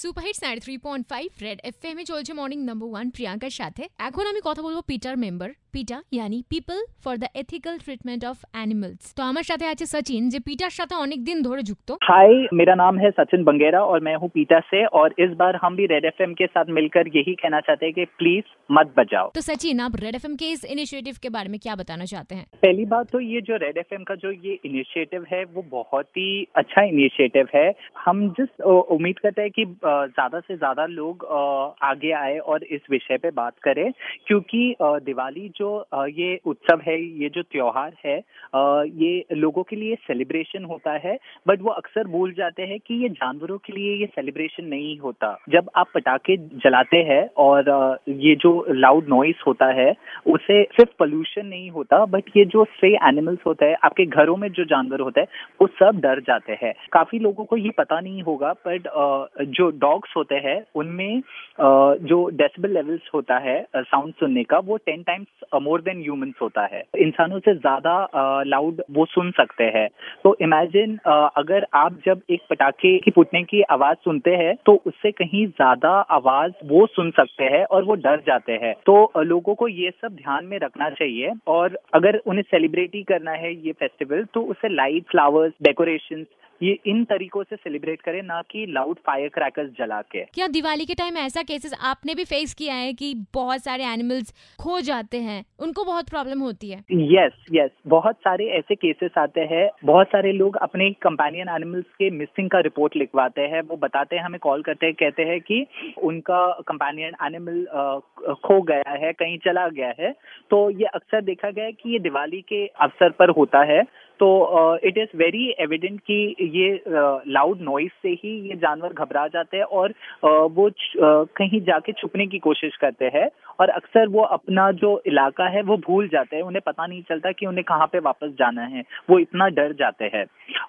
Superhit সাড়ে three point five red FM চলছে morning number one প্রিয়াঙ্কার সাথে এখন আমি কথা বলবো Peter member PETA ইয়ানি people for the ethical treatment of animals তো আমার সাথে আছে सचिन যে পিটার সাথে অনেক দিন ধরে যুক্ত। हाय मेरा नाम है सचिन बंगेरा और मैं हूँ पीटा से और इस बार हम भी रेड एफएम के साथ मिलकर यही कहना चाहते हैं कि प्लीज़ मत बजाओ। तो सचिन आप रेड एफएम के इस इनिशिएटिव के बारे में क्या बताना चाहते हैं? पहली बात तो ये जो रेड एफएम का जो ये इनिशिएटिव है वो बहुत ही अच्छा इनिशिएटिव है। हम जिस उम्मीद करते हैं कि ज़्यादा से ज़्यादा लोग आगे आए और इस विषय पे बात करें, क्योंकि दिवाली जो ये उत्सव है, ये जो त्योहार है ये लोगों के लिए सेलिब्रेशन होता है बट वो अक्सर भूल जाते हैं कि ये जानवरों के लिए ये सेलिब्रेशन नहीं होता। जब आप पटाखे जलाते हैं और ये जो लाउड नॉइस होता है, उसे सिर्फ़ पोल्यूशन नहीं होता बट ये जो स्ट्रे एनिमल्स होते हैं, आपके घरों में जो जानवर होते हैं, वो सब डर जाते हैं। काफ़ी लोगों को ये पता नहीं होगा बट जो डॉग्स होते हैं, उनमें जो डेसिबल लेवल्स होता है साउंड सुनने का, वो ten times more than humans होता है। इंसानों से ज़्यादा लाउड वो सुन सकते हैं। तो इमेजिन अगर आप जब एक पटाखे की फूटने की आवाज़ सुनते हैं तो उससे कहीं ज़्यादा आवाज़ वो सुन सकते हैं और वो डर जाते हैं। तो लोगों को ये सब ध्यान में रखना चाहिए और अगर उन्हें सेलिब्रेट ही करना है ये फेस्टिवल तो उसे लाइट फ्लावर्स डेकोरेशन ये इन तरीकों से सेलिब्रेट करें ना कि लाउड फायर क्रैकर्स जला के। क्या दिवाली के टाइम ऐसा केसेस आपने भी फेस किया है कि बहुत सारे एनिमल्स खो जाते हैं? उनको बहुत प्रॉब्लम होती है। यस यस बहुत सारे ऐसे केसेस आते हैं। बहुत सारे लोग अपने कंपेनियन एनिमल्स के मिसिंग का रिपोर्ट लिखवाते हैं। वो बताते हैं हमें कॉल करते हैं कहते हैं कि उनका कंपेनियन एनिमल खो गया है कहीं चला गया है। तो ये अक्सर देखा गया है कि ये दिवाली के अवसर पर होता है। तो इट इज़ वेरी एविडेंट कि ये लाउड नॉइस से ही ये जानवर घबरा जाते हैं और uh, वो uh, कहीं जाके छुपने की कोशिश करते हैं और अक्सर वो अपना जो इलाका है वो भूल जाते हैं। उन्हें पता नहीं चलता कि उन्हें कहाँ पे वापस जाना है। वो इतना डर जाते हैं।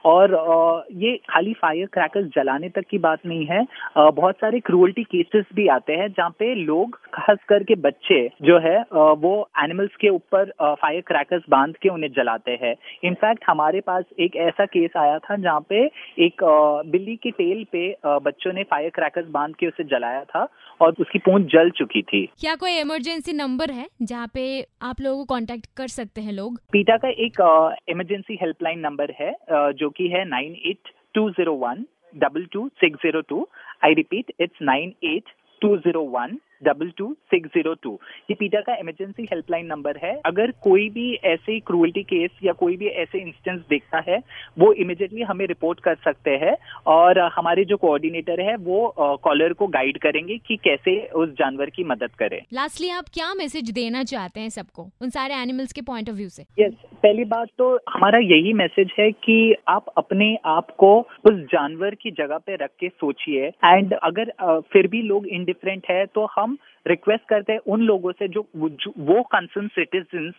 और uh, ये खाली फायर क्रैकर्स जलाने तक की बात नहीं है। uh, बहुत सारे क्रूअल्टी केसेस भी आते हैं जहाँ पे लोग खास करके बच्चे जो है uh, वो एनिमल्स के ऊपर फायर क्रैकर्स बाँध के उन्हें जलाते हैं। इनफैक्ट हमारे पास एक ऐसा केस आया था जहाँ पे एक बिल्ली के टेल पे बच्चों ने फायर क्रैकर्स बाँध के उसे जलाया था और उसकी पूंछ जल चुकी थी। क्या कोई इमरजेंसी नंबर है जहाँ पे आप लोगों को कांटेक्ट कर सकते हैं लोग? पीटा का एक इमरजेंसी हेल्पलाइन नंबर है जो कि है nine eight two zero one double two six zero two I repeat it's nine eight two zero one double two six zero two ये पीटा का इमरजेंसी हेल्पलाइन नंबर है। अगर कोई भी ऐसे क्रूअल्टी केस या कोई भी ऐसे इंस्टेंस देखता है वो इमिडिएटली हमें रिपोर्ट कर सकते हैं और हमारे जो कोऑर्डिनेटर है वो कॉलर को गाइड करेंगे कि कैसे उस जानवर की मदद करें। लास्टली आप क्या मैसेज देना चाहते हैं सबको उन सारे एनिमल्स के पॉइंट ऑफ़ व्यू से? यस पहली बात तो हमारा यही मैसेज है कि आप अपने आप को उस जानवर की जगह पे रख के सोचिए। एंड अगर फिर भी लोग इनडिफरेंट है तो हम रिक्वेस्ट करते हैं उन लोगों से जो वो कंसर्न सिटीजन्स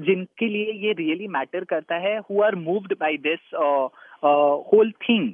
जिनके लिए ये रियली मैटर करता है who are moved by this whole thing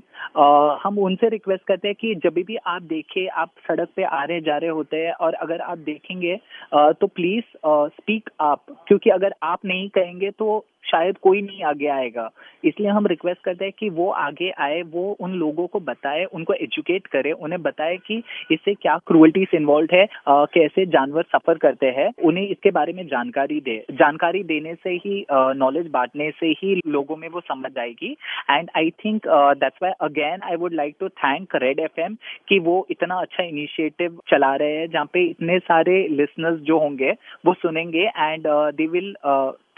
हम उनसे रिक्वेस्ट करते हैं कि जब भी आप देखें आप सड़क पे आ रहे जा रहे होते हैं और अगर आप देखेंगे अ, तो प्लीज़ स्पीक अप क्योंकि अगर आप नहीं कहेंगे तो शायद कोई नहीं आगे आएगा। इसलिए हम रिक्वेस्ट करते हैं कि वो आगे आए वो उन लोगों को बताए उनको एजुकेट करे उन्हें बताए कि इससे क्या क्रूअल्टीज इन्वॉल्व है अ, कैसे जानवर सफ़र करते हैं उन्हें इसके बारे में जानकारी दे जानकारी देने से ही नॉलेज बांटने से ही लोगों में वो समझ आएगी। And I think that's why again I would like to thank red F कि वो इतना अच्छा इनिशिएटिव चला रहे हैं जहाँ पे इतने सारे लिसनर्स जो होंगे वो सुनेंगे। And they will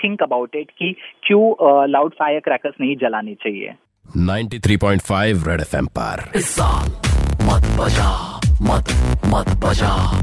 think about it कि क्यों लाउड फायर क्रैकर्स नहीं जलानी चाहिए? 93.5 रेड एफएम पर। इस साल मत बजा मत मत बजा।